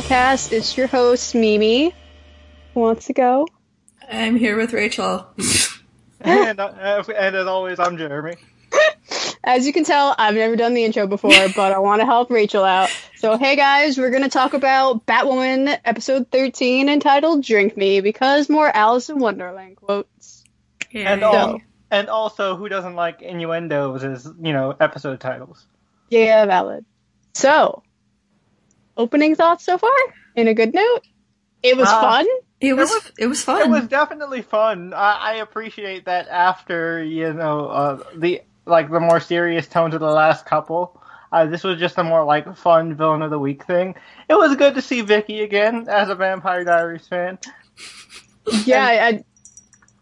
Game Podcast. It's your host, Mimi. Who wants to go? I'm here with Rachel. and, uh, and as always, I'm Jeremy. As you can tell, I've never done the intro before, but I want to help Rachel out. So, hey guys, we're going to talk about Batwoman episode 13 entitled Drink Me because more Alice in Wonderland quotes. And, all, and also, who doesn't like innuendos as, you know, episode titles? Yeah, valid. So, opening thoughts so far? In a good note? It was Uh, fun. It was, It was- it was fun. It was definitely fun. I, I appreciate that after, you know, uh, the, like, the more serious tones of the last couple. Uh, this was just a more, like, fun villain of the week thing. It was good to see Vicky again as a Vampire Diaries fan. Yeah, I,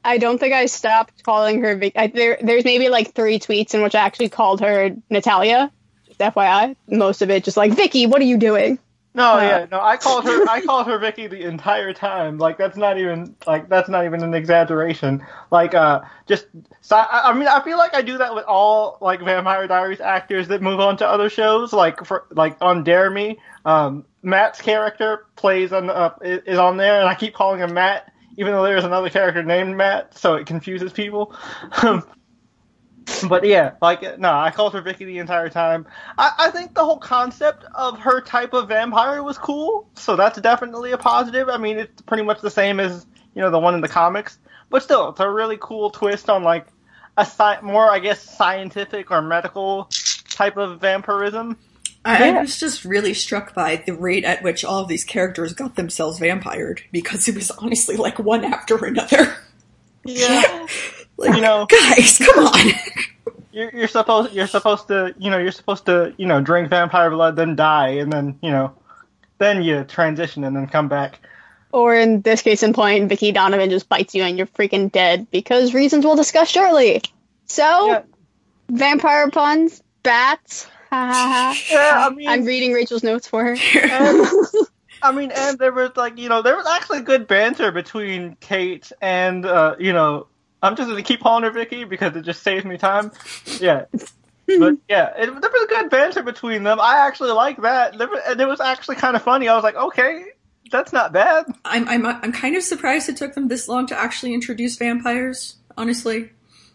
I don't think I stopped calling her. Vic- I, there, there's maybe like three tweets in which I actually called her Natalia. FYI, most of it just like Vicky, what are you doing? No, Uh, yeah, no. I called her. I called her Vicky the entire time. Like that's not even like that's not even an exaggeration. Like uh, just si- I I mean, I feel like I do that with all like Vampire Diaries actors that move on to other shows. Like for like on Dare Me, um, Matt's character plays on uh, is is on there, and I keep calling him Matt, even though there's another character named Matt, so it confuses people. But yeah, like no, I called her Vicky the entire time. I, I think the whole concept of her type of vampire was cool, so that's definitely a positive. I mean, it's pretty much the same as you know the one in the comics, but still, it's a really cool twist on like a sci- more, I guess, scientific or medical type of vampirism. I, Yeah. I was just really struck by the rate at which all of these characters got themselves vampired because it was honestly like one after another. Yeah, Like, You know- guys, come on. you're, you're supposed you're supposed to you know you're supposed to you know drink vampire blood, then die, and then you know then you transition and then come back. Or in this case in point, Vicky Donovan just bites you and you're freaking dead because reasons we'll discuss shortly. So, Yeah. vampire puns, bats. Yeah, I mean, I'm reading Rachel's notes for her. And, I mean, and there was like, you know, there was actually good banter between Kate and, uh, you know, I'm just gonna keep calling her Vicky because it just saves me time. Yeah. But yeah, it, there was a good banter between them. I actually like that. There it was actually kind of funny. I was like, okay, that's not bad. I'm, I'm, I'm kind of surprised it took them this long to actually introduce vampires, honestly.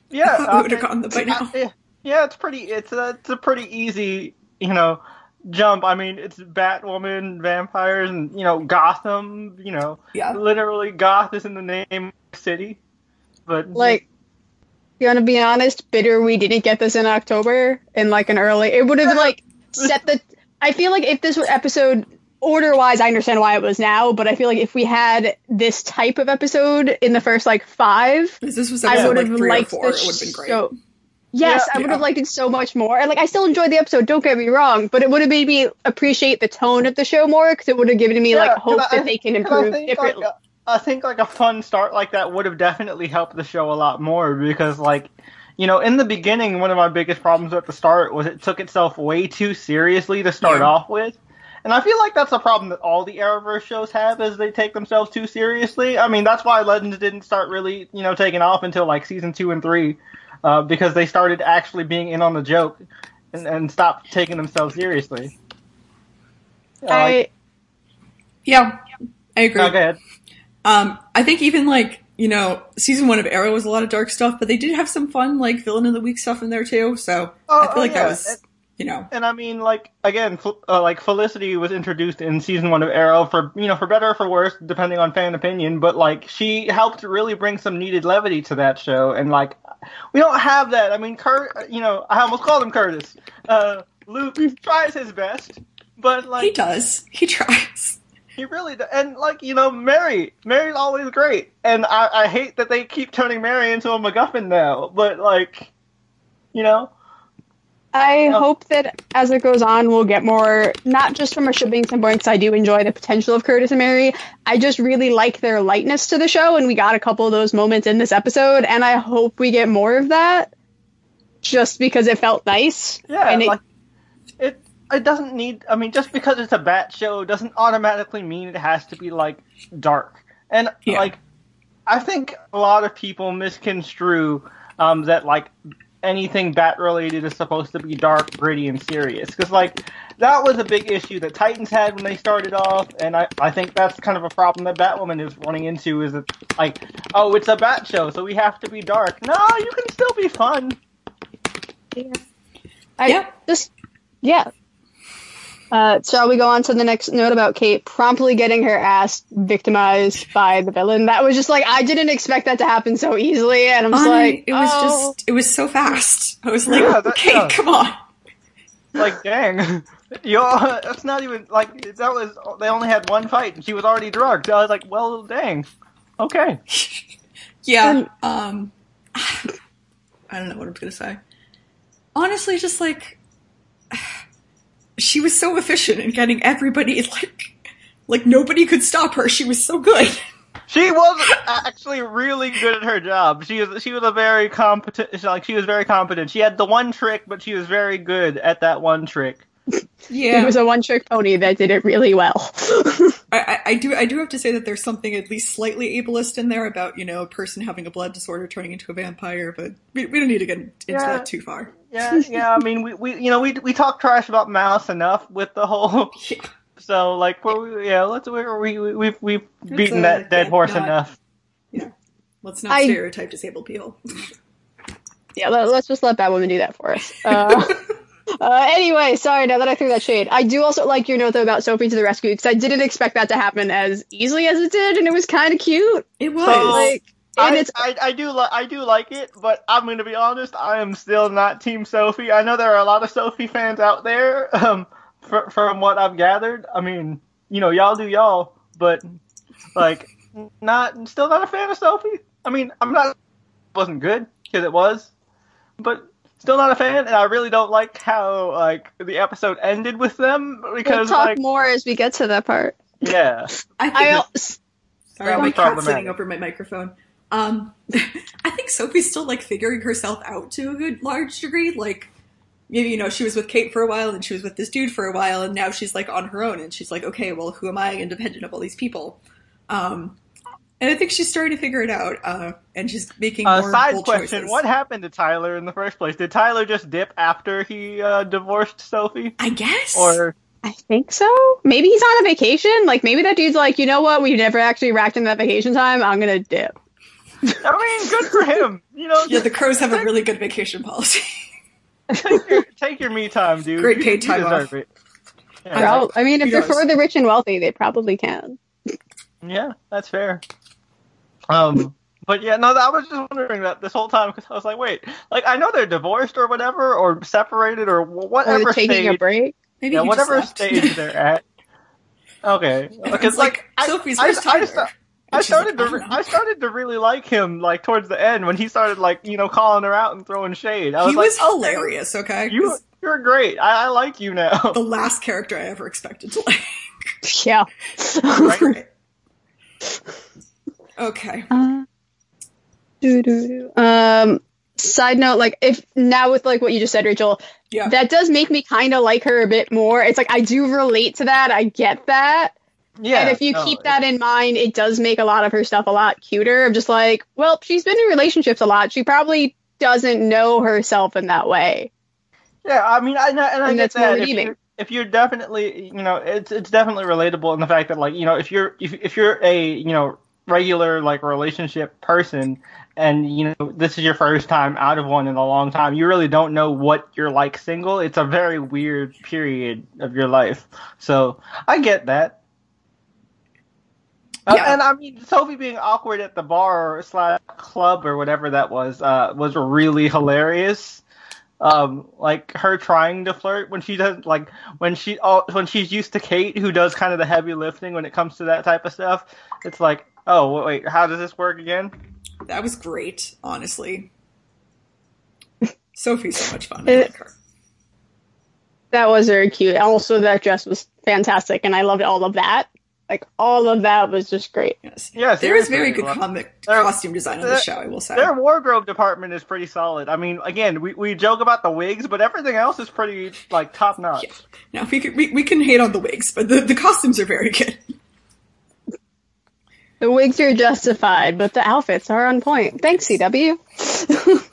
Yeah, I would have uh, gotten them by now. yeah, yeah, it's pretty. It's a, it's a pretty easy, you know, jump. I mean, it's Batwoman, vampires, and you know, Gotham. You know, Yeah. literally, Goth is in the name city. But like, you want to be honest, bitter we didn't get this in October in like an early. It would have like set the. I feel like if this were episode order wise, I understand why it was now, but I feel like if we had this type of episode in the first like five, this was I would have three or liked four, the it would have been great. show. Yes, Yeah. I would Yeah. have liked it so much more. And like, I still enjoyed the episode. Don't get me wrong, but it would have made me appreciate the tone of the show more because it would have given me Yeah, like hope I- that they can 'cause I improve think, differently. like, I think like a fun start like that would have definitely helped the show a lot more because like you know in the beginning one of my biggest problems at the start was it took itself way too seriously to start Yeah. off with. And I feel like that's a problem that all the Arrowverse shows have is they take themselves too seriously. I mean, that's why Legends didn't start really, you know, taking off until like season two and three, uh, because they started actually being in on the joke and, and stopped taking themselves seriously. Uh, I like- Yeah, I agree. Oh, go ahead. Um, I think even like you know, season one of Arrow was a lot of dark stuff, but they did have some fun like villain of the week stuff in there too. So Oh, I feel oh, like yeah. that was you know And I mean, like again, uh, like Felicity was introduced in season one of Arrow for you know for better or for worse, depending on fan opinion. But like she helped really bring some needed levity to that show, and like we don't have that. I mean, Kurt, you know, I almost called him Curtis. Uh, Luke tries his best, but like he does. He tries. He really does. And like you know, Mary, Mary's always great, and I, I hate that they keep turning Mary into a MacGuffin now. But like, you know. I hope that as it goes on, we'll get more, not just from a shipping standpoint, because I do enjoy the potential of Curtis and Mary. I just really like their lightness to the show, and we got a couple of those moments in this episode, and I hope we get more of that, just because it felt nice. Yeah, and it, like it. It doesn't need. I mean, just because it's a bat show doesn't automatically mean it has to be like dark. And Yeah. like, I think a lot of people misconstrue um, that like anything bat related is supposed to be dark, gritty, and serious. Because like that was a big issue that Titans had when they started off, and I I think that's kind of a problem that Batwoman is running into. Is that like oh it's a Bat show, so we have to be dark. No, you can still be fun. I Yeah. just yeah. Uh, shall we go on to the next note about Kate promptly getting her ass victimized by the villain? That was just like I didn't expect that to happen so easily, and I'm just I- like, it was oh. just, it was so fast. I was like, Yeah, that- okay, yeah. come on. Like dang, yo, that's not even like that was. They only had one fight, and she was already drugged. I was like, well, dang. Okay. Yeah. Um, I don't know what I'm gonna say. Honestly, just like she was so efficient in getting everybody like like nobody could stop her. She was so good. She was actually really good at her job. She was she was a very competent like she was very competent. She had the one trick, but she was very good at that one trick. Yeah, It was a one-trick pony that did it really well. I, I, I do I do have to say that there's something at least slightly ableist in there about you know a person having a blood disorder turning into a vampire, but we, we don't need to get into Yeah. that too far. Yeah, yeah. I mean, we, we you know we we talk trash about Mouse enough with the whole. Yeah. So like, well, we, yeah, let's we we we we've we've beaten uh, that dead yeah, horse not- enough. Yeah, let's not I- stereotype disabled people. yeah, let, us just let Batwoman do that for us. Uh, uh, anyway, sorry now that I threw that shade. I do also like your note though about Sophie to the rescue because I didn't expect that to happen as easily as it did, and it was kind of cute. It was. So- Like, and I, it's I, I do li- I do like it, but I'm going to be honest. I am still not Team Sophie. I know there are a lot of Sophie fans out there. Um, fr- from what I've gathered, I mean, you know, y'all do y'all, but like, not still not a fan of Sophie. I mean, I'm not wasn't good because it was, but still not a fan. And I really don't like how like the episode ended with them we'll because talk like more as we get to that part. yeah, I think I Sorry, my cat's sitting over my microphone. Um, I think Sophie's still like figuring herself out to a good large degree. Like, maybe you know, she was with Kate for a while, and she was with this dude for a while, and now she's like on her own, and she's like, okay, well, who am I, independent of all these people? Um, and I think she's starting to figure it out, uh, and she's making Uh, more side question: choices. What happened to Tyler in the first place? Did Tyler just dip after he uh, divorced Sophie, I guess. or I think so. Maybe he's on a vacation. Like maybe that dude's like, you know what? We never actually racked in that vacation time. I'm gonna dip. I mean, good for him. You know, yeah, the crows have a really good vacation policy. take, your, take your me time, dude. Great You- paid you time deserve off. it. Yeah, Well, I mean, if they're for the rich and wealthy, they probably can. yeah, that's fair. Um, but yeah, no, I was just wondering that this whole time because I was like, wait, like I know they're divorced or whatever, or separated or wh- Or whatever taking stage, a break. Maybe yeah, whatever stage they're at. Okay, because It's like, I- Sophie's I, where's I, Tyler? just- I And she's started like, to I re- don't know. I started to really like him like towards the end when he started like you know calling her out and throwing shade. I was he like, was hilarious. Okay, You you're great. I, I like you now. the last character I ever expected to like. Yeah. Right? Okay. Uh. Um. Side note, like if now with like what you just said, Rachel, Yeah. that does make me kind of like her a bit more. It's like I do relate to that. I get that. Yeah. and if you no, keep that in mind, it does make a lot of her stuff a lot cuter. I'm just like, well, she's been in relationships a lot. She probably doesn't know herself in that way. Yeah, I mean, I and I And get that. If you're, if you're definitely, you know, it's it's definitely relatable in the fact that like you know if you're if if you're a you know regular like relationship person and you know this is your first time out of one in a long time, you really don't know what you're like single. It's a very weird period of your life. So I get that. Uh, Yeah. and I mean, Sophie being awkward at the bar or slash club or whatever that was uh, was really hilarious. Um, like her trying to flirt when she doesn't like when she oh, when she's used to Kate who does kind of the heavy lifting when it comes to that type of stuff. It's like, oh wait, how does this work again? That was great, honestly. Sophie's so much fun. I It- like her. That was very cute. Also, that dress was fantastic, and I loved all of that. Like all of that was just great. Yes. Yeah, There is seriously, very good well, comic there- costume design on the show, I will say. Their wardrobe department is pretty solid. I mean, again, we, we joke about the wigs, but everything else is pretty like top notch. Yeah. Now we can we, we can hate on the wigs, but the, the costumes are very good. The wigs are justified, but the outfits are on point. Thanks, CW.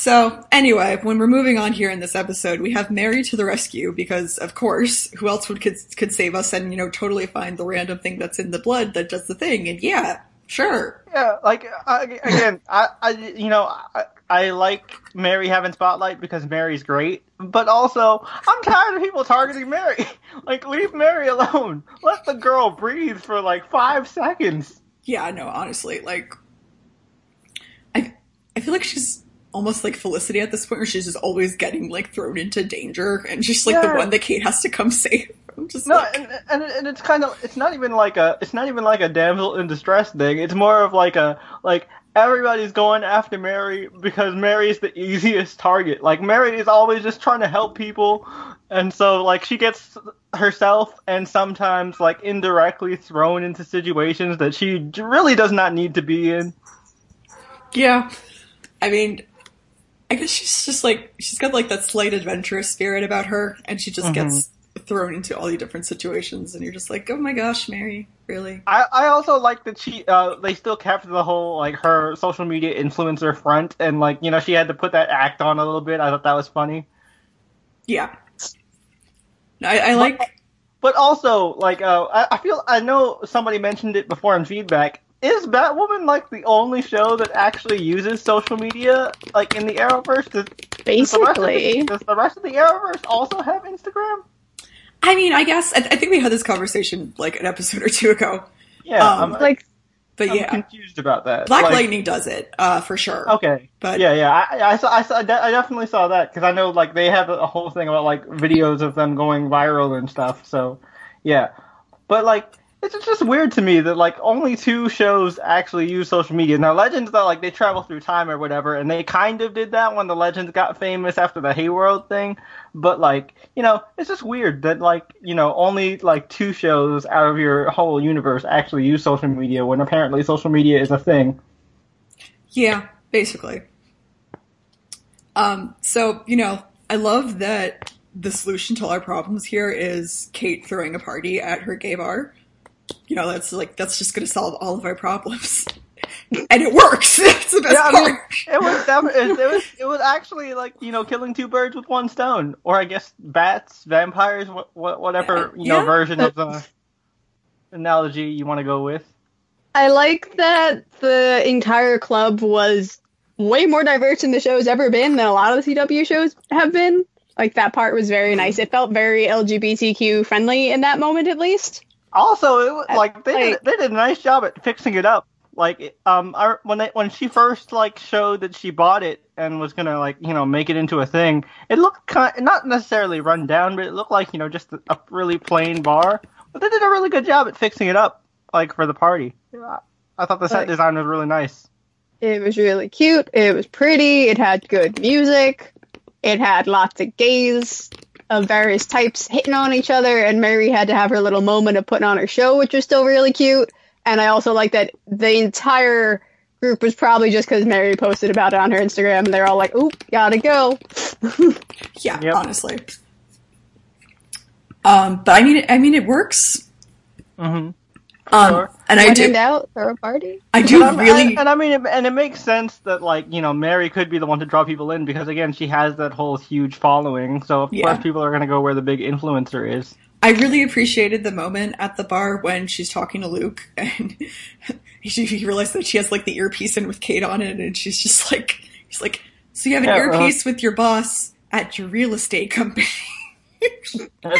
So, anyway, when we're moving on here in this episode, we have Mary to the rescue because, of course, who else would could, could save us and, you know, totally find the random thing that's in the blood that does the thing? And yeah, sure. Yeah, like I, again, I, I, you know, I, I like Mary having spotlight because Mary's great, but also I'm tired of people targeting Mary. Like, leave Mary alone. Let the girl breathe for like five seconds. Yeah, no, honestly, like, I, I feel like she's almost like Felicity at this point, where she's just always getting like thrown into danger, and she's like Yeah. the one that Kate has to come save. I'm just No, like, and, and and it's kind of it's not even like a it's not even like a damsel in distress thing. It's more of like a like everybody's going after Mary because Mary is the easiest target. Like Mary is always just trying to help people, and so like she gets herself and sometimes like indirectly thrown into situations that she really does not need to be in. yeah. I mean, I guess she's just like she's got like that slight adventurous spirit about her, and she just gets thrown into all these different situations, and you're just like, oh my gosh, Mary, really? I, I also like that she uh they still kept the whole like her social media influencer front and like you know she had to put that act on a little bit. I thought that was funny. Yeah. I, I like. But also, like, uh, I, I feel I know somebody mentioned it before in feedback. Is Batwoman like the only show that actually uses social media, like in the Arrowverse? Does, does the rest of the- Basically. does the rest of the Arrowverse also have Instagram? I mean, I guess I, I think we had this conversation like an episode or two ago, Yeah, Um, I'm, Like, but I'm yeah, confused about that. Black Like- Lightning does it uh, for sure. Okay, But- yeah, yeah, I, I saw, I saw, I definitely saw that because I know like they have a whole thing about like videos of them going viral and stuff. So, yeah, but like it's just weird to me that like only two shows actually use social media. Now, Legends though, like they travel through time or whatever, and they kind of did that when the Legends got famous after the Heyworld thing. But like, you know, it's just weird that like you know only like two shows out of your whole universe actually use social media when apparently social media is a thing. Yeah, basically. Um, so, you know, I love that the solution to all our problems here is Kate throwing a party at her gay bar. You know, that's like, that's just gonna solve all of our problems. And it works! That's the best Yeah, I mean, it was def- it, it was it was actually like you know killing two birds with one stone, or I guess bats, vampires, wh- wh- whatever uh, you know Yeah. version of the analogy you want to go with. I like that the entire club was way more diverse than the show's ever been than a lot of the CW shows have been. Like that part was very nice. It felt very LGBTQ friendly in that moment, at least. Also, it was like they did, they did a nice job at fixing it up. Like um, I, when they when she first like showed that she bought it and was gonna like you know make it into a thing, it looked kind not necessarily run down, but it looked like you know just a, a really plain bar. But they did a really good job at fixing it up, like for the party. I thought the set Like- design was really nice. It was really cute. It was pretty. It had good music. It had lots of gays of various types hitting on each other, and Mary had to have her little moment of putting on her show, which was still really cute. And I also like that the entire group was probably just because Mary posted about it on her Instagram, and they're all like, "Oop, gotta go." Yeah, Yep. honestly. Um, but I mean, I mean, it works. Mm-hmm. Um, Sure. and I do, in doubt, throw a party. I do and, really, and, and I mean, it, and it makes sense that like you know Mary could be the one to draw people in because again she has that whole huge following. So of Yeah. course people are gonna go where the big influencer is. I really appreciated the moment at the bar when she's talking to Luke and she he realized that she has like the earpiece in with Kate on it, and she's just like, he's like, so you have an Yeah, uh-huh. earpiece with your boss at your real estate company. It's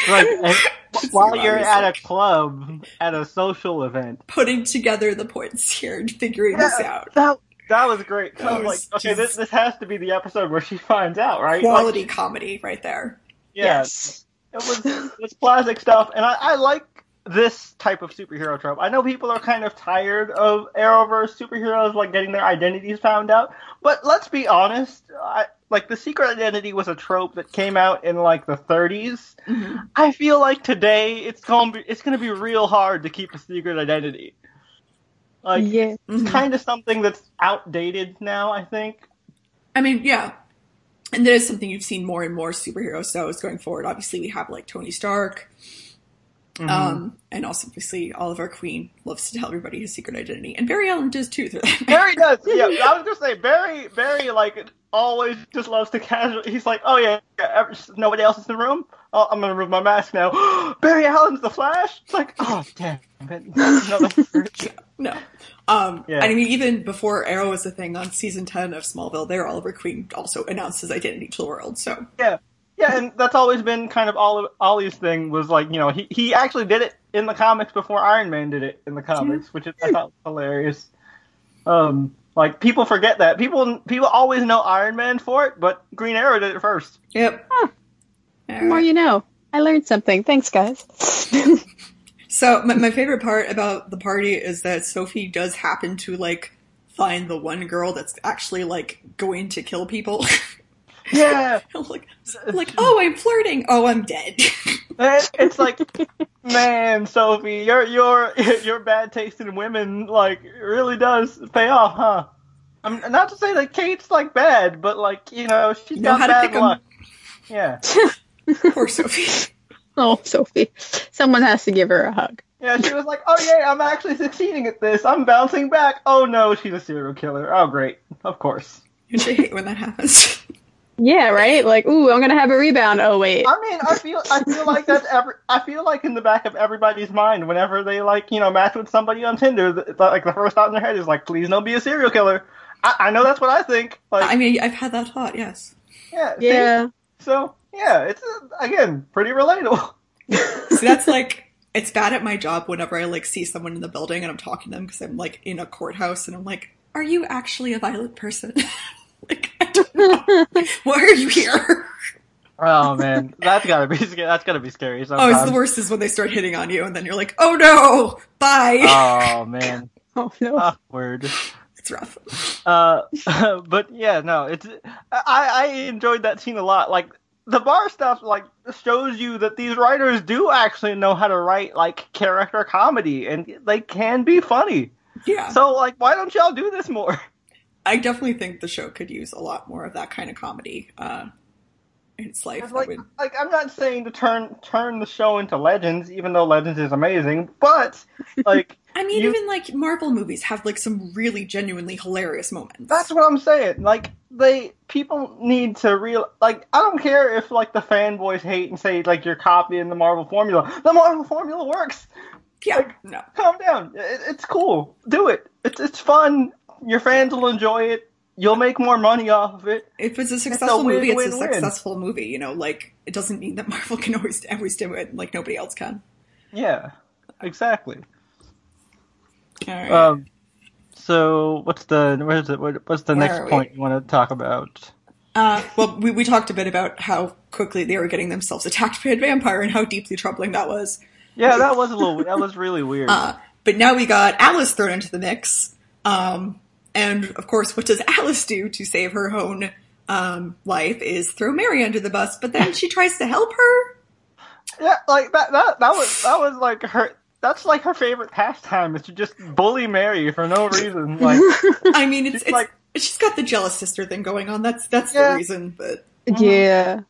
like eh, and while you're hilarious. at a club at a social event. Putting together the points here and figuring this out. That that was great. That was was like, okay, this just- this has to be the episode where she finds out, right? Like, Quality comedy right there. yeah, Yes. It was it was classic stuff, and I, I like this type of superhero trope. I know people are kind of tired of Arrowverse superheroes like getting their identities found out, but let's be honest. I, like the secret identity was a trope that came out in like the 30s. I feel like today it's going to be it's going to be real hard to keep a secret identity. Like yeah. Mhm. kind of something that's outdated now. I think. I mean, yeah. And that is something you've seen more and more superhero shows going forward. Obviously, we have like Tony Stark, Um, and also, obviously, Oliver Queen loves to tell everybody his secret identity, and Barry Allen does too. Barry does. Yeah, I was gonna say Barry. Barry like always just loves to casual. He's like, oh yeah, yeah nobody else is in the room. Oh, I'm gonna remove my mask now. Barry Allen's the Flash. It's like, oh damn it. No. Um, Yeah. I mean, even before Arrow was a thing on season 10 of Smallville, there Oliver Queen also announced his identity to the world, so. yeah, yeah, and that's always been kind of Ollie, Ollie's thing. Was like, you know, he he actually did it in the comics before Iron Man did it in the comics, which I thought was hilarious. Um, like people forget that people people always know Iron Man for it, but Green Arrow did it first. Yep. Huh. All more you know. I learned something. Thanks, guys. So my, my favorite part about the party is that Sophie does happen to like find the one girl that's actually like going to kill people. Yeah, I'm like, like, oh, I'm flirting. Oh, I'm dead. Eh, it's like, man, Sophie, your your your bad taste in women like really does pay off, huh? I'm not to say that Kate's like bad, but like you know she's You know got how to bad pick 'em. luck. Yeah, Poor Sophie. Oh, Sophie. Someone has to give her a hug. yeah. She was like, oh yeah, I'm actually succeeding at this. I'm bouncing back. Oh no, she's a serial killer. Oh great, of course. And I hate when that happens. Yeah, right? Like, ooh, I'm gonna have a rebound. Oh, wait. I mean, I feel I feel like that's every I feel like in the back of everybody's mind whenever they like you know match with somebody on Tinder, the, like the first thought in their head is like, please don't be a serial killer. I, I know that's what I think. Like, I mean, I've had that thought, yes. yeah, see? Yeah. So yeah, it's uh, again pretty relatable. So that's like, it's bad at my job whenever I like see someone in the building and I'm talking to them because I'm like in a courthouse and I'm like, are you actually a violent person? like, I don't know. Why are you here? Oh man, that's gotta be sca- that's gotta be scary. Oh, Sometimes. it's the worst is when they start hitting on you and then you're like, oh no, bye. Oh man, Oh, no. awkward. it's rough. Uh, but yeah, no, it's I I enjoyed that scene a lot. Like the bar stuff, like shows you that these writers do actually know how to write like character comedy, and they can be funny. Yeah. So like, why don't y'all do this more? I definitely think the show could use a lot more of that kind of comedy uh, in its life. Like, would- like I'm not saying to turn turn the show into Legends, even though Legends is amazing, but like. I mean, you- even like Marvel movies have like some really genuinely hilarious moments. That's what I'm saying. Like they people need to real like I don't care if like the fanboys hate and say like you're copying the Marvel formula. The Marvel formula works. yeah, no. Calm down. It, it's cool. Do it. It's it's fun. Your fans will enjoy it. You'll make more money off of it. If it's a successful win, movie, it's a win. successful movie. You know, like it doesn't mean that Marvel can always always do it like nobody else can. Yeah. Exactly. All right. Um so what's the what is it what's the Where next point you want to talk about? Uh, well, we, we talked a bit about how quickly they were getting themselves attacked by a vampire and how deeply troubling that was. Yeah, that was a little that was really weird. Uh, but now we got Alice thrown into the mix. Um, and of course, what does Alice do to save her own um, life is throw Mary under the bus, but then she tries to help her. Yeah, like that that that was that was like her that's like her favorite pastime is to just bully Mary for no reason. Like I mean, it's, She's it's like- she's got the jealous sister thing going on. That's that's Yeah. the reason. But Yeah.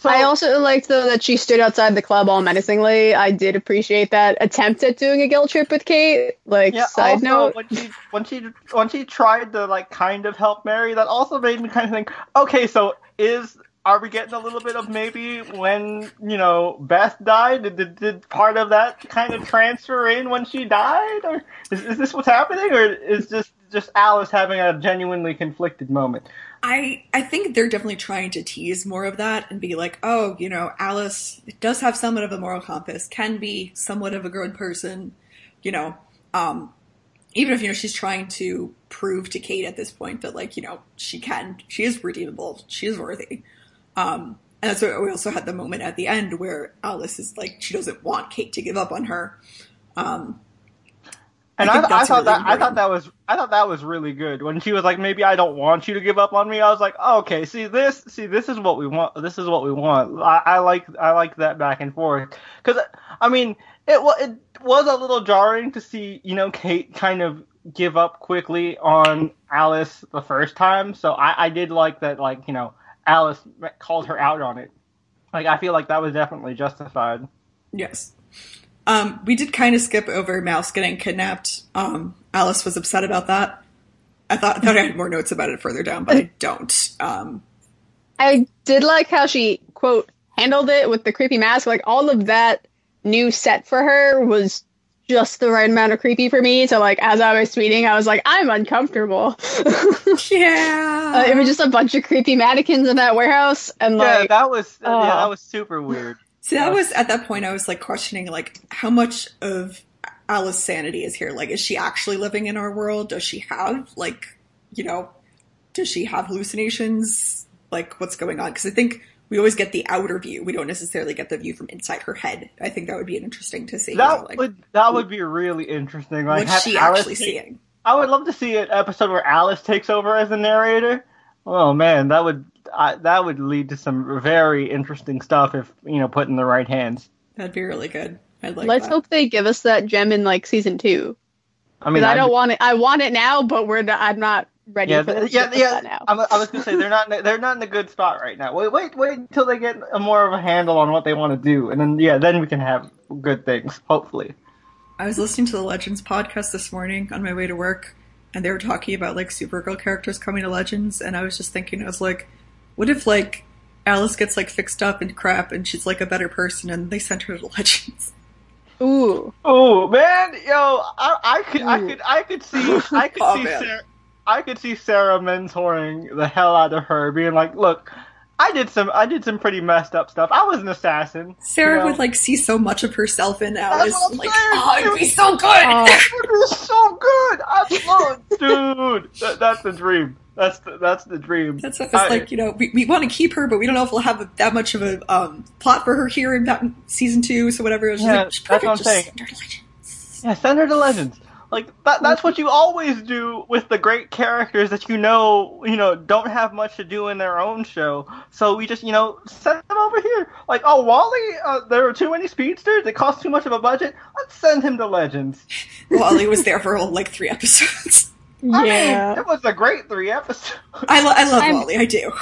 So I also liked though that she stood outside the club all menacingly. I did appreciate that attempt at doing a guilt trip with Kate. Like yeah, side also, note, when she when she when she tried to like kind of help Mary, that also made me kind of think, okay, so is are we getting a little bit of maybe when you know Beth died? Did, did, did part of that kind of transfer in when she died, or is, is this what's happening, or is just just Alice having a genuinely conflicted moment? I I think they're definitely trying to tease more of that and be like, oh, you know, Alice does have somewhat of a moral compass, can be somewhat of a good person, you know. Um, even if you know she's trying to prove to Kate at this point that like you know she can, she is redeemable, she is worthy. Um, and that's why we also had the moment at the end where Alice is like she doesn't want Kate to give up on her. Um, And I I, I, thought really that I thought that was I thought that was really good when she was like, maybe I don't want you to give up on me. I was like, oh, okay, see this, see this is what we want. This is what we want. I, I like I like that back and forth because I mean it was it was a little jarring to see you know Kate kind of give up quickly on Alice the first time. So I, I did like that like you know Alice called her out on it. Like I feel like that was definitely justified. Yes. Um, we did kind of skip over Mouse getting kidnapped. Um, Alice was upset about that. I thought, I thought I had more notes about it further down, but I don't. Um, I did like how she quote handled it with the creepy mask. Like all of that new set for her was just the right amount of creepy for me. So like as I was tweeting, I was like, I'm uncomfortable. yeah. Uh, it was just a bunch of creepy mannequins in that warehouse, and Yeah, like that was yeah, oh. that was super weird. See, that was at that point I was like questioning like how much of Alice's sanity is here. Like, is she actually living in our world? Does she have like, you know, does she have hallucinations? Like, what's going on? Because I think we always get the outer view. We don't necessarily get the view from inside her head. I think that would be interesting to see. you know, That like, would that would be really interesting. Like what's she Alice actually take- seeing? I would love to see an episode where Alice takes over as the narrator. Oh man, that would I, that would lead to some very interesting stuff if you know put in the right hands. That'd be really good. I'd like. let's that. hope they give us that gem in like season two. I mean, Because I, I'd- don't want it. I want it now, but we're not, I'm not ready yeah, for this. yeah, yeah. That now. I'm, I was gonna say they're not in- they're not in a good spot right now. Wait, wait, wait until they get a more of a handle on what they want to do, and then yeah, then we can have good things. Hopefully. I was listening to the Legends podcast this morning on my way to work, and they were talking about like Supergirl characters coming to Legends, and I was just thinking, I was like, what if like Alice gets like fixed up and crap, and she's like a better person, and they send her to Legends? Ooh, Oh man, yo, I, I could, I could, I could see, I could Oh, see, man. Sarah, I could see Sarah mentoring the hell out of her, being like, "Look, I did some, I did some pretty messed up stuff. I was an assassin." Sarah you know? would like see so much of herself in Alice, what I'm like, saying, oh, it'd be so good. Oh. It was so good. I love, dude. That, that's the dream. That's the, that's the dream. That's it's I- like you know we, we want to keep her, but we don't know if we'll have a, that much of a um, plot for her here in that season two. So whatever. It Yeah, like, that's what I'm saying. send her to Legends. Yeah, send her to Legends. Like that, that's what you always do with the great characters that you know, you know, don't have much to do in their own show. So we just, you know, send them over here. Like, oh, Wally, uh, there are too many speedsters. It costs too much of a budget. Let's send him to Legends. Wally was there for like three episodes. I yeah. mean, it was a great three episodes. I, lo- I love I'm- Wally. I do.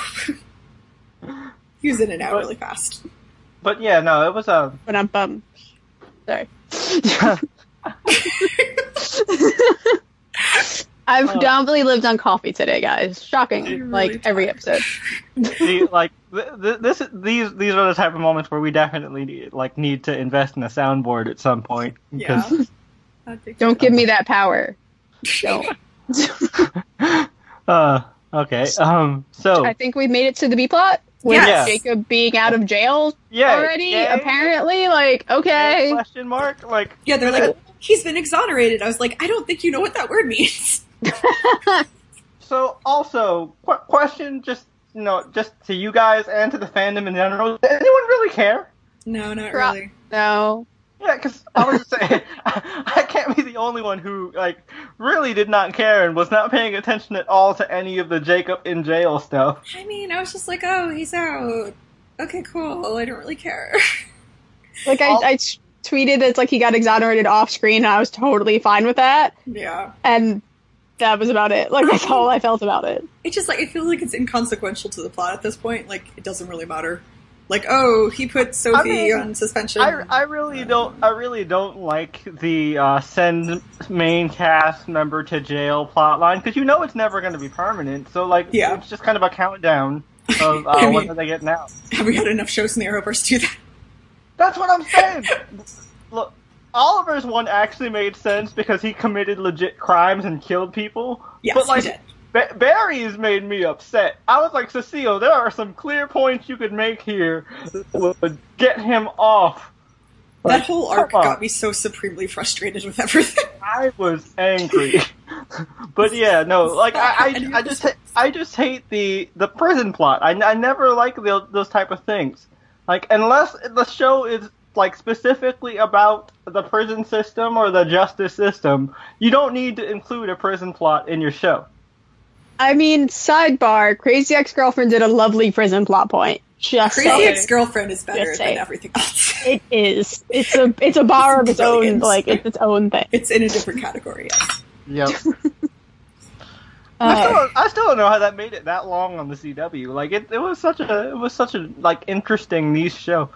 he was in and out But- really fast. But yeah, no, it was um, a. But I'm bummed. Sorry. I've uh, Oh. predominantly lived on coffee today, guys. Shocking. You're like really every episode. the, like th- th- this, these these are the type of moments where we definitely need, like need to invest in a soundboard at some point. Yeah. because- Don't give me that power. Don't. uh, okay. Um. So. I think we made it to the B plot with Yes. Jacob being out of jail Yeah. already. yeah, Apparently, like yeah, okay. Question mark. Like. Yeah, they're like, he's been exonerated. I was like, I don't think you know what that word means. So also, qu- question, just you know, just to you guys and to the fandom in general. Does anyone really care? No, not Pro- really. no. Yeah, because I was saying, I can't be the only one who like really did not care and was not paying attention at all to any of the Jacob in jail stuff. I mean, I was just like, oh, he's out. Okay, cool. I don't really care. Like I, All- I t- tweeted it's like he got exonerated off screen. And I was totally fine with that, yeah. and that was about it. Like that's all I felt about it. It's just like, it feels like it's inconsequential to the plot at this point. Like, it doesn't really matter. Like, oh, he put Sophie mean, on suspension. I, I really don't I really don't like the uh, send main cast member to jail plotline because you know it's never going to be permanent. So like Yeah. it's just kind of a countdown of uh, I mean- what are they getting out. Have we had enough shows in the Arrowverse to do that? That's what I'm saying. Look, Oliver's one actually made sense because he committed legit crimes and killed people. Yes, but like. Ba- Barry's made me upset. I was like, Cecile, there are some clear points you could make here that would get him off. That Like, whole arc got me so supremely frustrated with everything. I was angry. but yeah, no, like I, I, I just, I just hate the the prison plot. I, I never like the, those type of things. Like unless the show is like specifically about the prison system or the justice system, you don't need to include a prison plot in your show. I mean, sidebar: Crazy Ex-Girlfriend did a lovely prison plot point. Just Crazy saying. Ex Girlfriend is better Just than saying. everything else. It is. It's a it's a bar of its own. Like it's its own thing. It's in a different category, yes. Yep. I Uh, still, I still don't know how that made it that long on the CW. Like it, it was such a, it was such a like interesting niche show.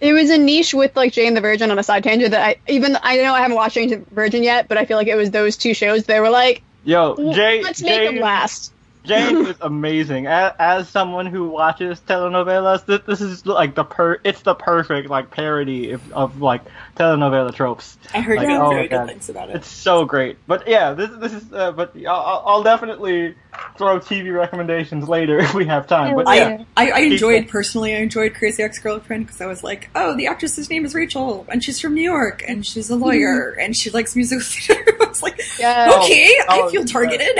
it was a niche with like Jane the Virgin on a side tangent that I even I know I haven't watched Jane the Virgin yet, but I feel like it was those two shows. They were like, Yo, Jay, let's make Jane, them last. Jane is amazing. As, as someone who watches telenovelas, this, this is like the per. It's the perfect like parody of, of like telenovela tropes. I heard Like, good- oh very my good God. things about it. It's so great. But yeah, this this is. Uh, but I'll, I'll definitely throw TV recommendations later if we have time. But Hell yeah, yeah. I, I enjoyed personally. I enjoyed Crazy Ex Girlfriend because I was like, oh, the actress's name is Rachel, and she's from New York, and she's a lawyer, and she likes musical theater. I was like, Yeah. okay, Oh, I feel targeted.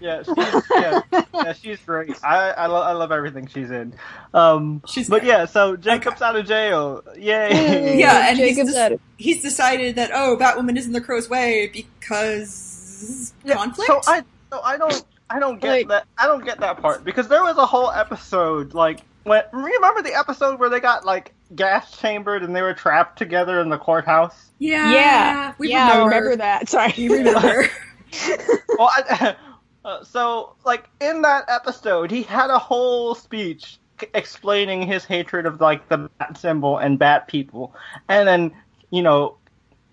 yeah, she's, yeah, yeah, she's great. I I, lo- I love everything she's in. Um, She's but great. yeah, so Jacob's out of jail. Yay! Yeah, and Jacob's just- at. He's decided that oh, Batwoman is in the Crow's way because Yeah, conflict. So I so I don't I don't get Like- that I don't get that part because there was a whole episode like when remember the episode where they got like gas chambered and they were trapped together in the courthouse. yeah, Yeah, we yeah, I remember. remember that. Sorry. We remember. well, I, uh, so like in that episode, he had a whole speech explaining his hatred of like the bat symbol and bat people, and then you know,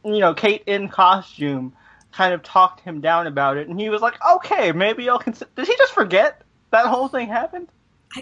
you know, Kate in costume kind of talked him down about it, and he was like, "Okay, maybe I'll consider." Did he just forget that whole thing happened?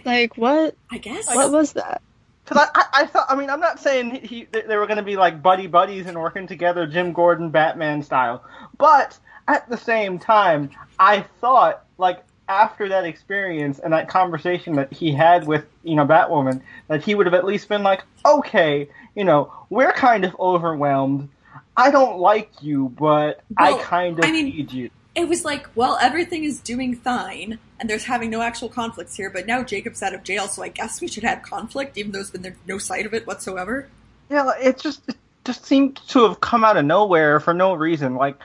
like what? I guess. What was that? Because I, I, I thought, I mean, I'm not saying he, he they they were going to be like buddy buddies and working together, Jim Gordon, Batman style. But at the same time, I thought like after that experience and that conversation that he had with you know Batwoman, that he would have at least been like, okay, you know, we're kind of overwhelmed. I don't like you, but I kind of I mean- need you. It was like, well, everything is doing fine, and there's having no actual conflicts here, but now Jacob's out of jail, so I guess we should have conflict, even though there's been no sight of it whatsoever. Yeah, it just it just seemed to have come out of nowhere for no reason. Like,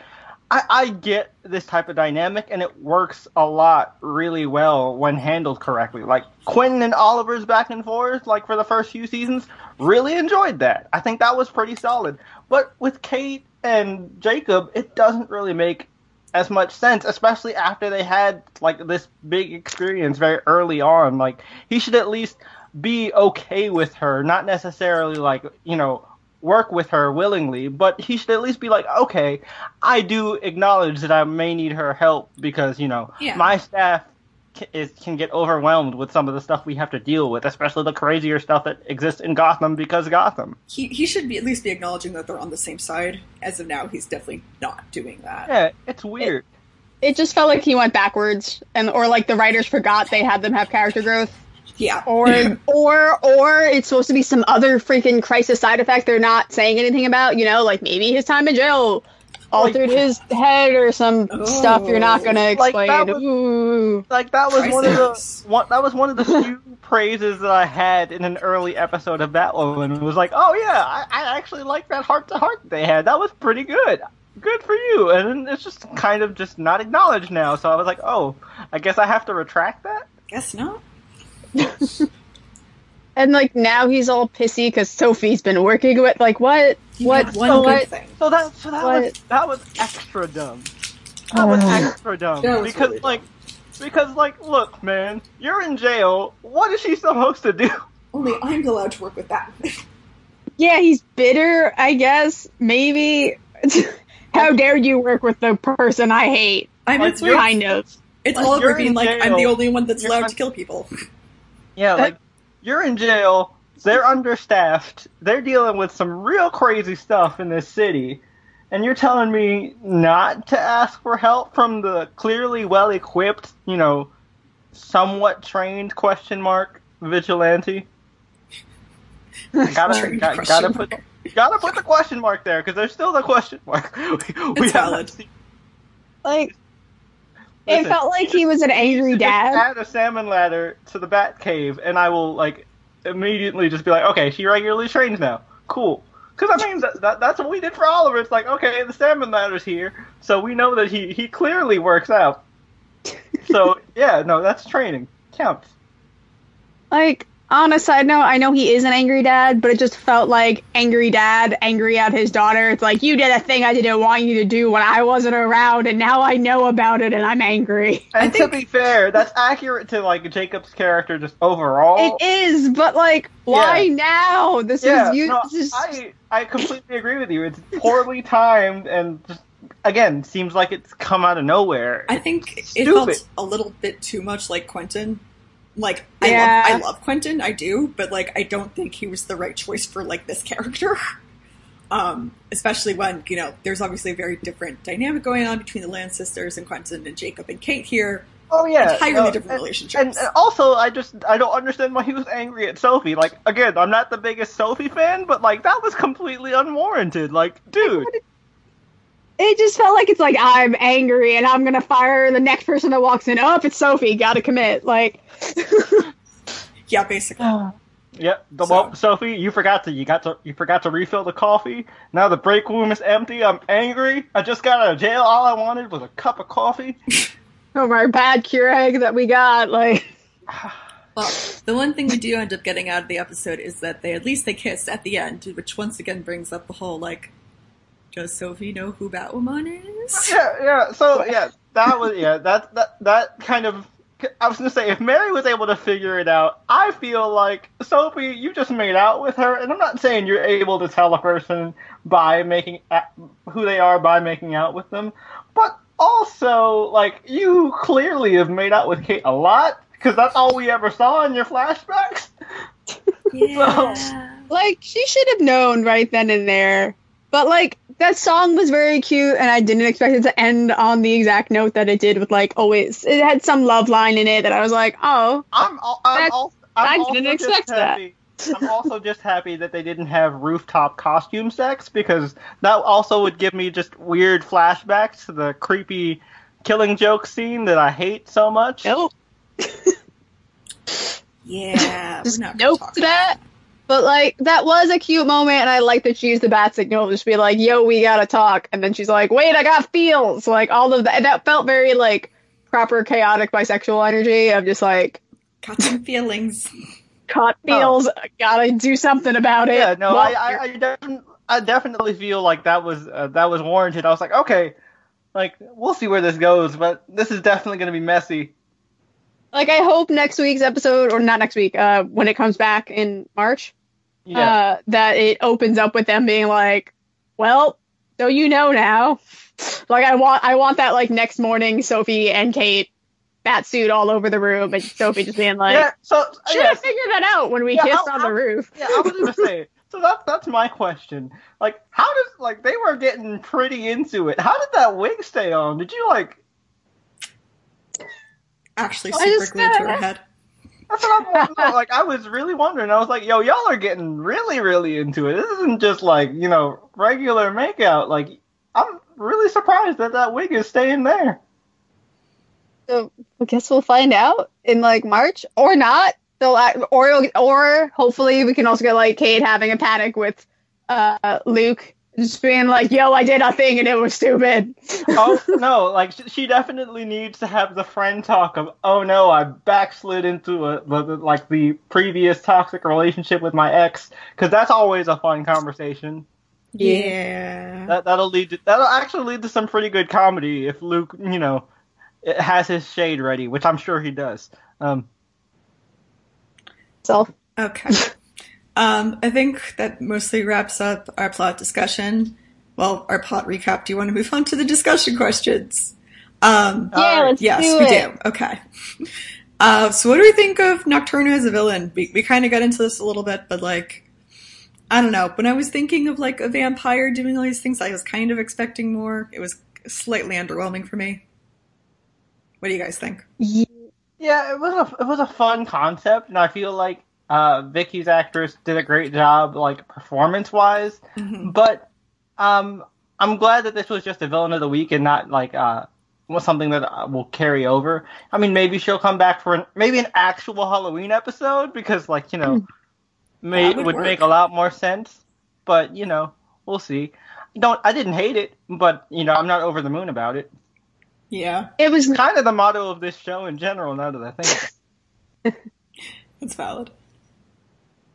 I, I get this type of dynamic, and it works a lot really well when handled correctly. Like Quentin and Oliver's back and forth, like for the first few seasons, really enjoyed that. I think that was pretty solid. But with Kate and Jacob, it doesn't really make as much sense, especially after they had like this big experience very early on. Like he should at least be okay with her, not necessarily like you know work with her willingly, but he should at least be like, okay, I do acknowledge that I may need her help because you know Yeah. my staff ca- is can get overwhelmed with some of the stuff we have to deal with, especially the crazier stuff that exists in Gotham because Gotham. He, he should be at least be acknowledging that they're on the same side. As of now, he's definitely not doing that. Yeah, it's weird. It just felt like he went backwards, and or like the writers forgot they had them have character growth, Yeah. or or or it's supposed to be some other freaking crisis side effect they're not saying anything about. You know, like maybe his time in jail altered his head or some Oh. stuff you're not gonna Like, explain. that was- like that was one of the one, that was one of the few praises that I had in an early episode of Batwoman. It was like, oh yeah, I, I actually like that heart to heart they had. That was pretty good. Good for you. And it's just kind of just not acknowledged now. So I was like, oh, I guess I have to retract that. Guess not. And like now he's all pissy because Sophie's been working with like what You what one so good what thing. So that so that was that was extra dumb. That was oh. extra dumb was because really like because like look, man, you're in jail. What is she supposed to do? Only I'm allowed to work with that. yeah he's bitter I guess maybe. How dare you work with the person I hate? I'm Like, it's, you're- Kind of. it's like, Oliver you're being in like, I'm the only one that's You're allowed un- to kill people. Yeah, like you're in jail. They're understaffed. They're dealing with some real crazy stuff in this city, and you're telling me not to ask for help from the clearly well-equipped, you know, somewhat trained question mark vigilante. Gotta got, gotta, put gotta put the question mark there because there's still the question mark. we, we have valid. Not it Listen, felt like he was an angry dad. add a salmon ladder to the bat cave, and I will like immediately just be like, okay, she regularly trains now. Cool. Because I mean, that, that, that's what we did for Oliver. It's like, okay, the salmon ladder's here, so we know that he he clearly works out. So yeah, no, that's training. Counts. Like on a side note, I know he is an angry dad, but it just felt like angry dad, angry at his daughter. It's like you did a thing I didn't want you to do when I wasn't around, and now I know about it, and I'm angry. And think- to be fair, that's accurate to like Jacob's character just overall. It is, but like, why Yeah. now? This yeah, is you. no, this is I I completely agree with you. It's poorly timed and just again seems like it's come out of nowhere. I think it felt a little bit too much like Quentin. Like I love I love Quentin, I do, but like I don't think he was the right choice for like this character. Um, especially when, you know, there's obviously a very different dynamic going on between the Lance sisters and Quentin and Jacob and Kate here. oh yeah, entirely no, different and- relationships. And, and also, I just I don't understand why he was angry at Sophie. Like again, I'm not the biggest Sophie fan, but like that was completely unwarranted. Like, dude, it just felt like it's like I'm angry and I'm gonna fire the next person that walks in. Oh, if it's Sophie. Gotta commit. Like, Yeah, basically. Yep. The, So- well, Sophie, you forgot to you got to you forgot to refill the coffee. Now the break room is empty. I'm angry. I just got out of jail. All I wanted was a cup of coffee. Oh, from our bad Keurig that we got. Like, Well, the one thing we do end up getting out of the episode is that they at least they kiss at the end, which once again brings up the whole like, does Sophie know who Batwoman is? Yeah, yeah. So yeah, that was yeah. That that that kind of. I was gonna say if Mary was able to figure it out, I feel like Sophie, you just made out with her, and I'm not saying you're able to tell a person by making who they are by making out with them, but also like you clearly have made out with Kate a lot because that's all we ever saw in your flashbacks. Yeah. like she should have known right then and there. But like that song was very cute, and I didn't expect it to end on the exact note that it did. With like always, it had some love line in it that I was like, oh, I'm al- I'm, That- al- I'm I also didn't just expect that. happy. I'm also just happy that they didn't have rooftop costume sex because that also would give me just weird flashbacks to the creepy killing joke scene that I hate so much. nope, Yeah. just we're not nope talk to that. But like that was a cute moment, and I like that she used the bat signal to just be like, "Yo, we gotta talk," and then she's like, "Wait, I got feels." Like all of that, that felt very like proper chaotic bisexual energy of just like Got some feelings. caught feels, gotta do something about it. Yeah, no, Well, I I, I, defin- I definitely feel like that was uh, that was warranted. I was like, okay, like we'll see where this goes, but this is definitely going to be messy. like I hope next week's episode, or not next week, uh, when it comes back in March, Yeah, uh, that it opens up with them being like, "Well, so you know now." Like I want, I want that like next morning, Sophie and Kate bat suit all over the room, and Sophie just being like, yeah. So "Should yeah, have figured that out when we Yeah, kissed how- on how- the roof." Yeah, I was gonna say. So that's that's my question. Like, how does like they were getting pretty into it? How did that wig stay on? Did you like? Actually, super just glued to her head. That's what I'm like. I was really wondering. I was like, yo, y'all are getting really, really into it. This isn't just like you know regular makeout. Like, I'm really surprised that that wig is staying there. So I guess we'll find out in like March or not. They'll or or hopefully we can also get like Kate having a panic with uh Luke just being like, "Yo, I did a thing and it was stupid." oh no, like she definitely needs to have the friend talk of, oh no, I backslid into a the, the, like the previous toxic relationship with my ex, because that's always a fun conversation. Yeah. That that'll lead to that'll actually lead to some pretty good comedy if Luke, you know, it has his shade ready, which I'm sure he does. Um, So Okay. Um, I think that mostly wraps up our plot discussion. Well, our plot recap. Do you want to move on to the discussion questions? Um, yeah, Alright, let's yes, do we do. Okay. Uh, so what do we think of Nocturna as a villain? We, we kind of got into this a little bit, but like, I don't know. When I was thinking of like a vampire doing all these things, I was kind of expecting more. It was slightly underwhelming for me. What do you guys think? yeah, it was a it was a fun concept, and I feel like uh, Vicky's actress did a great job, like performance wise. Mhm. But um, I'm glad that this was just a villain of the week and not like uh, something that uh, will carry over. I mean, maybe she'll come back for an, maybe an actual Halloween episode because, like, you know, may, would would, make a lot more sense. But you know, we'll see. Don't I didn't hate it, but you know, I'm not over the moon about it. Yeah, It was Kind of the motto of this show in general. Now that I think, that's valid.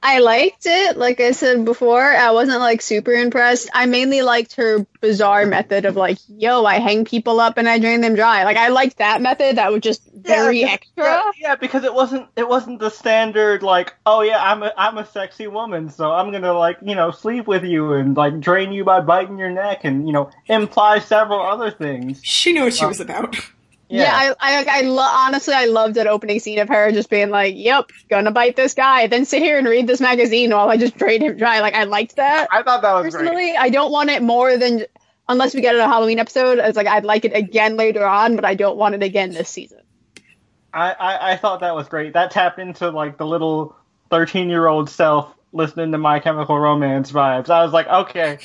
I liked it. Like I said before, I wasn't like super impressed. I mainly liked her bizarre method of like, yo, I hang people up and I drain them dry. Like I liked that method. That was just very yeah, extra. Yeah, yeah, because it wasn't it wasn't the standard like, oh yeah, I'm a I'm a sexy woman, so I'm gonna like you know sleep with you and like drain you by biting your neck and you know imply several other things. She knew what she Oh. was about. Yeah, I, I, I lo- honestly, I loved that opening scene of her just being like, "Yep, gonna bite this guy," then sit here and read this magazine while I just drain him dry. Like, I liked that I thought that was great. personally. I don't want it more than unless we get it a Halloween episode. It's like I'd like it again later on, but I don't want it again this season. I, I I thought that was great. That tapped into like the little thirteen year old self listening to My Chemical Romance vibes. I was like, okay,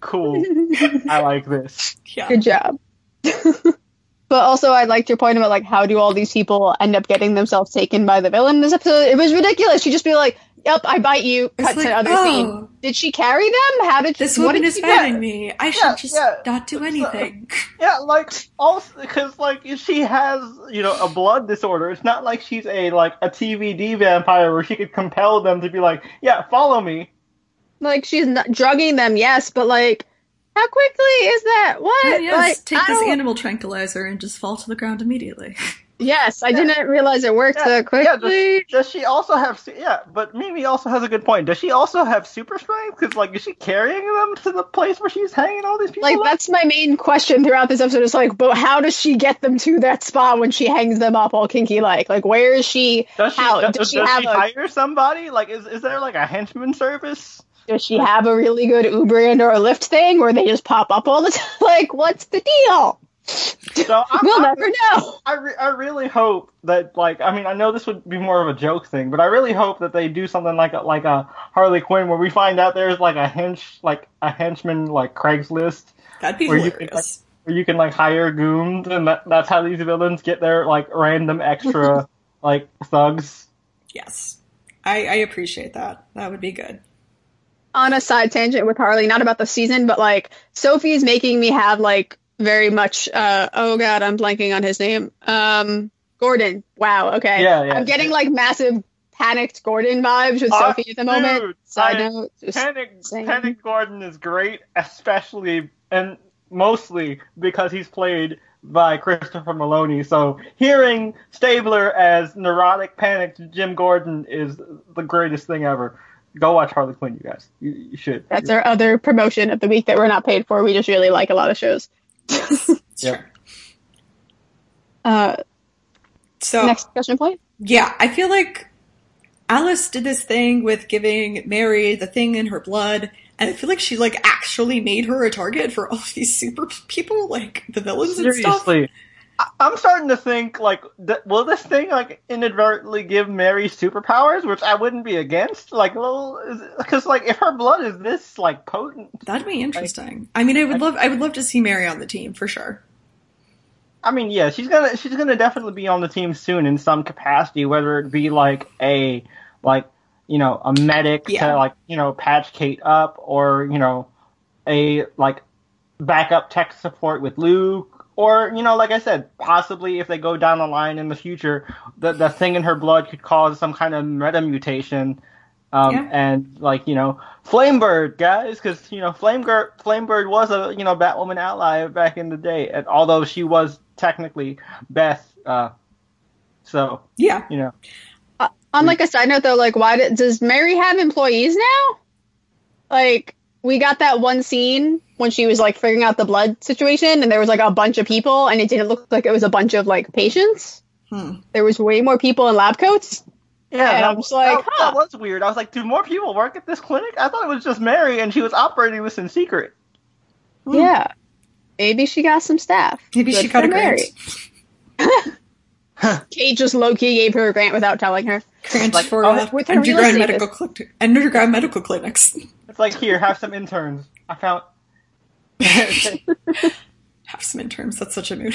cool. I like this. Yeah. Good job. but also, I liked your point about like how do all these people end up getting themselves taken by the villain in this episode? It was ridiculous. She'd just be like, "Yep, I bite you." It's Cut like, to other oh. scene. Did she carry them? How did This what woman is she fighting me. I should Yeah, just yeah. not do anything. Yeah, like also because like if she has you know a blood disorder. It's not like she's a like a TVD vampire where she could compel them to be like, yeah, follow me. Like she's not drugging them, yes, but like how quickly is that? What? Yeah, yes, like, take I this don't- animal tranquilizer and just fall to the ground immediately. Yes, I didn't realize it worked Yeah, so yeah, quickly. Does she also have? Yeah, but Mimi also has a good point. Does she also have super strength? Because like, is she carrying them to the place where she's hanging all these people? like up? that's my main question throughout this episode. Is like, but how does she get them to that spot when she hangs them up all kinky like? Like, where is she? Does she, how does, does she does have she a hire somebody? Like, is is there like a henchman service? Does she have a really good Uber and or a Lyft thing where they just pop up all the time? Like, what's the deal? So I'm, we'll I'm- never know. I, re- I really hope that like I mean I know this would be more of a joke thing, but I really hope that they do something like a, like a Harley Quinn where we find out there's like a hench like a henchman like Craigslist That'd be Where you could, hilarious. where you can like hire goons and that, that's how these villains get their like random extra like thugs. Yes. I, I appreciate that. That would be good. On a side tangent with Harley, not about the season, but like Sophie's making me have like very much uh oh god, I'm blanking on his name. Um Gordon. Wow, okay. Yeah, yeah. I'm getting like massive panicked Gordon vibes with Ah, Sophie at the moment. Side I- note. Panic. Panic Gordon is great, especially and mostly because he's played by Christopher Meloni. So hearing Stabler as neurotic, panicked Jim Gordon is the greatest thing ever. Go watch Harley Quinn, you guys. You, you should. That's our other promotion of the week that we're not paid for. We just really like a lot of shows. Yeah. Uh So next discussion point. yeah, I feel like Alice did this thing with giving Mary the thing in her blood, and I feel like she like actually made her a target for all of these super people, like the villains and stuff. I- I'm starting to think like, th- will this thing like inadvertently give Mary superpowers, which I wouldn't be against? Like, because like if her blood is this like potent, That'd be interesting. I mean, I would love, I would love to see Mary on the team for sure. I mean, yeah, she's gonna she's gonna definitely be on the team soon in some capacity, whether it be like a like you know a medic Yeah. to like you know patch Kate up, or you know a like backup tech support with Luke, or you know like I said, possibly if they go down the line in the future, the the thing in her blood could cause some kind of meta mutation. Um, Yeah. and like you know, Flamebird guys, because you know, Flamebird, Flamebird was a you know Batwoman ally back in the day, and although she was technically Beth, uh, so Yeah, you know, On like a side note though, like why did, does Mary have employees now? Like we got that one scene when she was like figuring out the blood situation and there was like a bunch of people and it didn't look like it was a bunch of like patients. Hmm. There was way more people in lab coats. yeah, And that, I'm just like, that, huh. that was weird. I was like, do more people work at this clinic? I thought it was just Mary, and she was operating this in secret. Hmm. Yeah. Maybe she got some staff. maybe Good she got for a grant. Kate just low key gave her a grant without telling her. Grant Like, for oh, uh, with her real underground medical cli- underground medical clinics. It's like here, have some interns. I found. Have some interns. That's such a mood.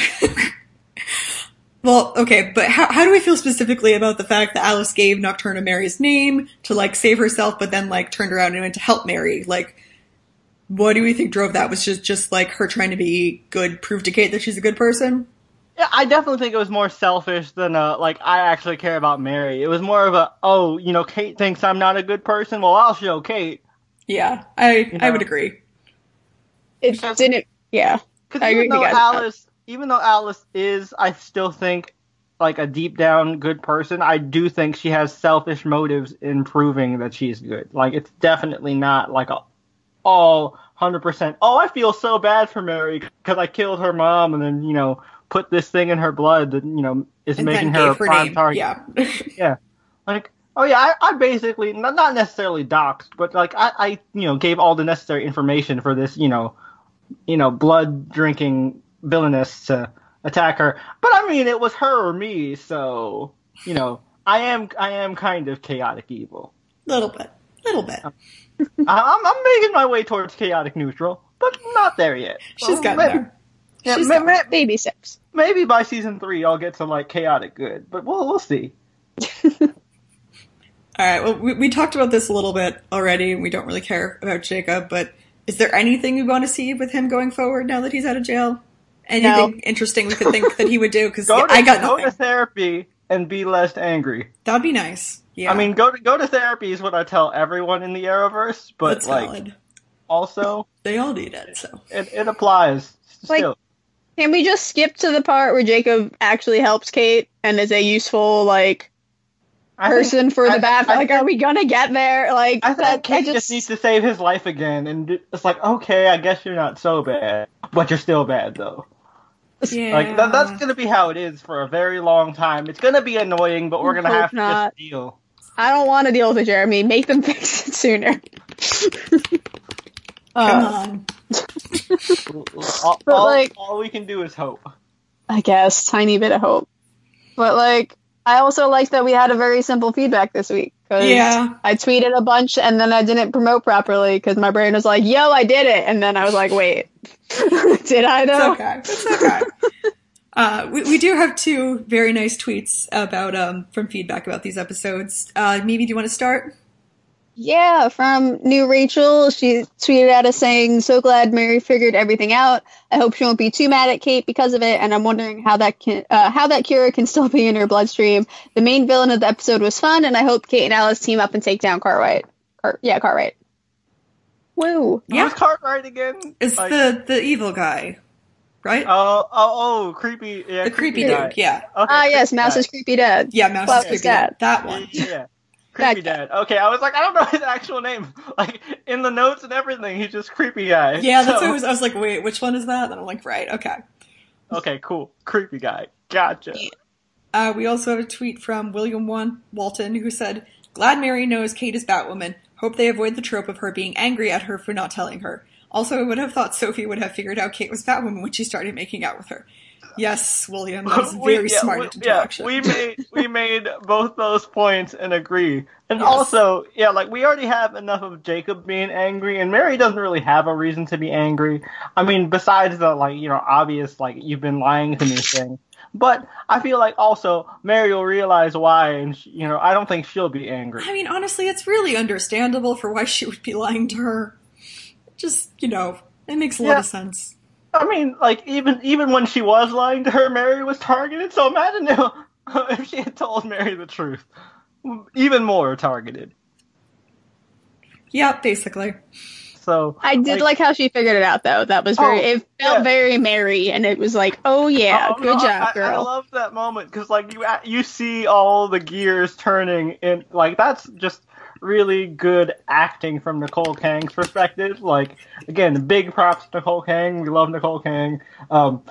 well, okay, but how, how do we feel specifically about the fact that Alice gave Nocturna Mary's name to like save herself, but then like turned around and went to help Mary? Like, what do we think drove that? Was just just like her trying to be good, prove to Kate that she's a good person? Yeah, I definitely think it was more selfish than uh like I actually care about Mary. It was more of a oh, you know, Kate thinks I'm not a good person. Well, I'll show Kate. Yeah, I I know. would agree. It Because- didn't. Yeah. Because I agree even though you guys. Alice, even though Alice is, I still think like a deep down good person. I do think she has selfish motives in proving that she's good. Like it's definitely not like a all hundred percent. Oh, I feel so bad for Mary because I killed her mom and then you know put this thing in her blood that you know is And making her a gave her prime name. target. Yeah. Like, oh yeah, I, I basically not, not necessarily doxed, but like I, I, you know, gave all the necessary information for this, you know, you know, blood drinking villainess to attack her. But I mean, it was her or me, so you know, I am, I am kind of chaotic evil. little bit. Little bit. I, I'm, I'm making my way towards chaotic neutral, but not there yet. She's oh, Well, got maybe, there. yeah, She's may- gotten may- Baby steps. maybe by season three I'll get to like chaotic good, but we'll, we'll see. All right. Well, we, we talked about this a little bit already, and we don't really care about Jacob. But is there anything you want to see with him going forward now that he's out of jail? Anything interesting we could think that he would do? Because Go to, I got go nothing. to therapy and be less angry. That'd be nice. Yeah. I mean, go to go to therapy is what I tell everyone in the Arrowverse, but that's like valid. also They all need it. So it, it applies Like- still. Can we just skip to the part where Jacob actually helps Kate and is a useful like I think- person for I- the bath? I Like, think- are we gonna get there? Like, I think that, Kate just... just, needs to save his life again, and it's like, okay, I guess you're not so bad, but you're still bad though. yeah. Like that, that's gonna be how it is for a very long time. It's gonna be annoying, but we're gonna Hope have to just deal. I don't want to deal with it, Jeremy. Make them fix it sooner. Come Uh, on. All, But, all- like- all we can do is hope. I guess tiny bit of hope, but like, I also liked that we had a very simple feedback this week. 'cause Yeah. I tweeted a bunch and then I didn't promote properly because my brain was like, "Yo, I did it," and then I was like, "Wait, did I It's okay. It's okay. Uh, we, we do have two very nice tweets about um, from feedback about these episodes. Uh, Mimi, do you want to start? Yeah, from New Rachel. She tweeted at us saying, So glad Mary figured everything out. I hope she won't be too mad at Kate because of it, and I'm wondering how that can, uh, how that cure can still be in her bloodstream. The main villain of the episode was fun, and I hope Kate and Alice team up and take down Cartwright. Car- yeah, Cartwright. Woo. Yeah. Who's Cartwright again? It's Like- the the evil guy, right? Oh, oh, oh, creepy. Yeah, the creepy guy. dude. Yeah. Okay, Ah, yes, Mouse Mouse's guy. creepy dad. Yeah, Mouse Well, is creepy. dad. That one. Yeah. Creepy That dad. Okay, I was like, I don't know his actual name. Like in the notes and everything, he's just creepy guy. Yeah, that's So- what I was. I was like, wait, which one is that? And I'm like, right, okay. Okay, cool. Creepy guy. Gotcha. Uh, we also have a tweet from William Wan- Walton who said, "Glad Mary knows Kate is Batwoman. Hope they avoid the trope of her being angry at her for not telling her. Also, I would have thought Sophie would have figured out Kate was Batwoman when she started making out with her. Yes, William, that's We- very yeah, smart we. Yeah, we made we made both those points and agree. And Yes. also, yeah, like we already have enough of Jacob being angry, and Mary doesn't really have a reason to be angry. I mean, besides the like you know obvious like you've been lying to me thing. But I feel like also Mary will realize why, and she, you know I don't think she'll be angry. I mean, honestly, it's really understandable for why she would be lying to her. Just, you know, it makes a lot of sense. I mean, like even even when she was lying to her, Mary was targeted. So imagine if, if she had told Mary the truth, even more targeted. Yeah, basically. So I did like, how she figured it out, though. That was very, Oh, it felt yeah. very Mary, and it was like, oh yeah, Oh, good no, job, I, I love that moment because like you you see all the gears turning, and like that's just really good acting from Nicole Kang's perspective. Like again, big props to Nicole Kang. We love Nicole Kang. Um,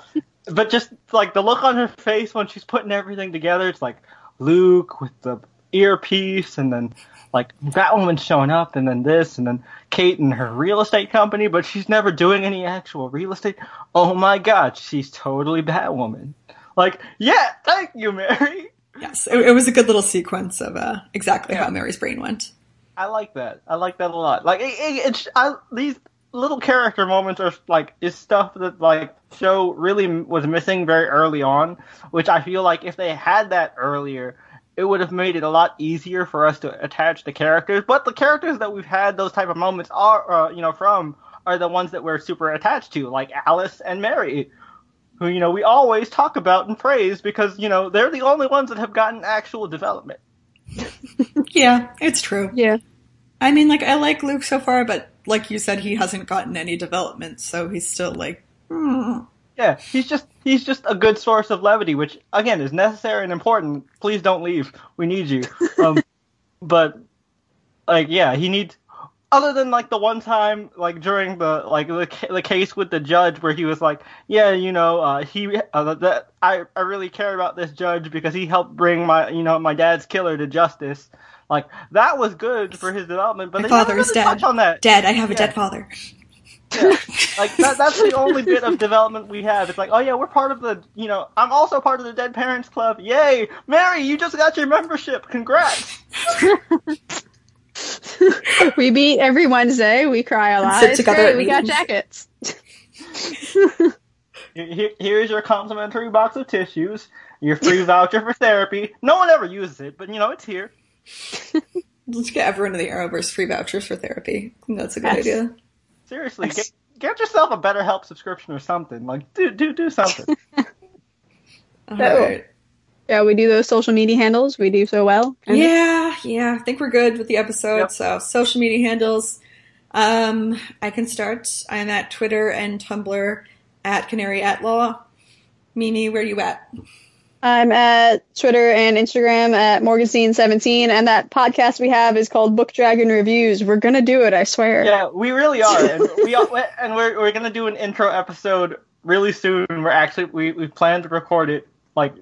but just like the look on her face when she's putting everything together, it's like Luke with the earpiece, and then like Batwoman showing up, and then this, and then Kate and her real estate company, but she's never doing any actual real estate. Oh my god, she's totally Batwoman. Like, yeah, thank you, Mary. Yes, it, it was a good little sequence of uh, exactly Yeah. how Mary's brain went. I like that. I like that a lot. Like, it, it, it's I, these little character moments are like is stuff that like show really was missing very early on, which I feel like if they had that earlier, it would have made it a lot easier for us to attach the characters. But the characters that we've had those type of moments are, uh, you know, from are the ones that we're super attached to, like Alice and Mary. who you know we always talk about and praise because you know they're the only ones that have gotten actual development. Yeah, it's true. Yeah. I mean, like, I like Luke so far, but like you said, he hasn't gotten any development, so he's still like, hmm. Yeah, he's just he's just a good source of levity, which again is necessary and important. Please don't leave. We need you. Um, but like, yeah, he needs. Other than like the one time, like during the like the, ca- the case with the judge, where he was like, "Yeah, you know, uh, he uh, that I I really care about this judge because he helped bring my you know my dad's killer to justice." Like that was good for his development, but My they never father is really dead. touch on that. Dead. I have a Yeah. dead father. Yeah. like that, that's the only bit of development we have. It's like, oh yeah, we're part of the, you know, I'm also part of the Dead Parents Club. Yay, Mary, you just got your membership. Congrats. we meet every Wednesday. We cry a lot. sit together great. at We got jackets. Here's your complimentary box of tissues. Your free voucher for therapy. No one ever uses it, but you know it's here. Let's get everyone in the Arrowverse free vouchers for therapy. That's a good Yes. idea. Seriously, Yes. get, get yourself a BetterHelp subscription or something. Like, do do do something. All Oh. right. Yeah, we do those social media handles. We do so well. And Yeah, yeah. I think we're good with the episode. Yep. So social media handles. Um, I can start. I'm at Twitter and Tumblr at Canary at Law. Mimi, where are you at? I'm at Twitter and Instagram at Morganstein17, and that podcast we have is called Book Dragon Reviews. We're gonna do it, I swear. yeah, we really are, and we are, and we're we're gonna do an intro episode really soon. We're actually we we plan to record it like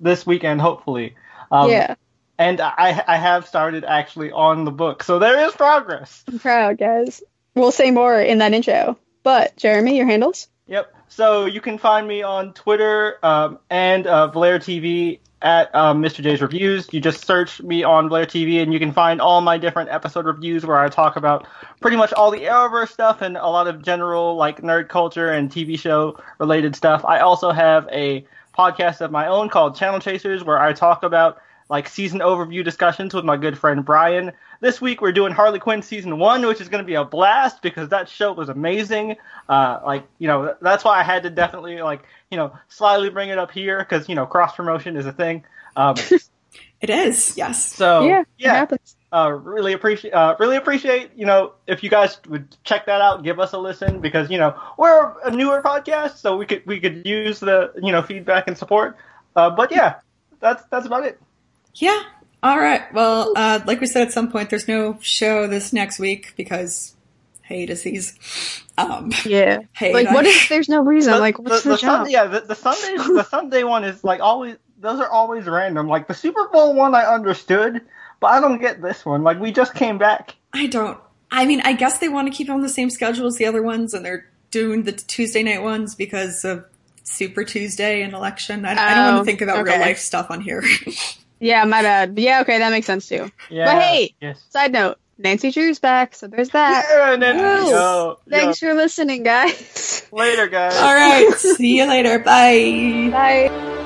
this weekend, hopefully. Um, yeah. and I I have started actually on the book, so there is progress. I'm proud, guys. We'll say more in that intro. But Jeremy, your handles? Yep. So you can find me on Twitter um, and uh, Blair TV at um, Mr. J's Reviews. You just search me on Blair TV, and you can find all my different episode reviews where I talk about pretty much all the Arrowverse stuff and a lot of general like nerd culture and TV show related stuff. I also have a podcast of my own called Channel Chasers where I talk about like season overview discussions with my good friend Brian. This week we're doing Harley Quinn season one, which is going to be a blast because that show was amazing. Uh, like you know, that's why I had to definitely like you know slyly bring it up here because you know cross promotion is a thing. Um, It is, yes. so yeah, it yeah, happens. uh, really appreciate uh, really appreciate you know if you guys would check that out, give us a listen because you know we're a newer podcast, so we could we could use the you know feedback and support. Uh, but yeah, that's that's about it. Yeah. All right. Well, uh, like we said at some point, there's no show this next week because hey, disease. Um, Yeah. hey, Like, what if there's no reason? The- like, what's the, the, job? Sunday, yeah, the, the Sunday the Sunday one is like always those are always random. Like the Super Bowl one, I understood, but I don't get this one. Like we just came back. I don't. I mean, I guess they want to keep it on the same schedule as the other ones, and they're doing the Tuesday night ones because of Super Tuesday and election. I, I don't want Oh, to think about real life stuff on here. Yeah, my bad. Yeah, okay, that makes sense too. Yeah. But hey, yes. Side note, Nancy Drew's back, so there's that. Yeah, and then, Woo. yo, Thanks for listening, guys. later, guys. All right. See you later. Bye. Bye.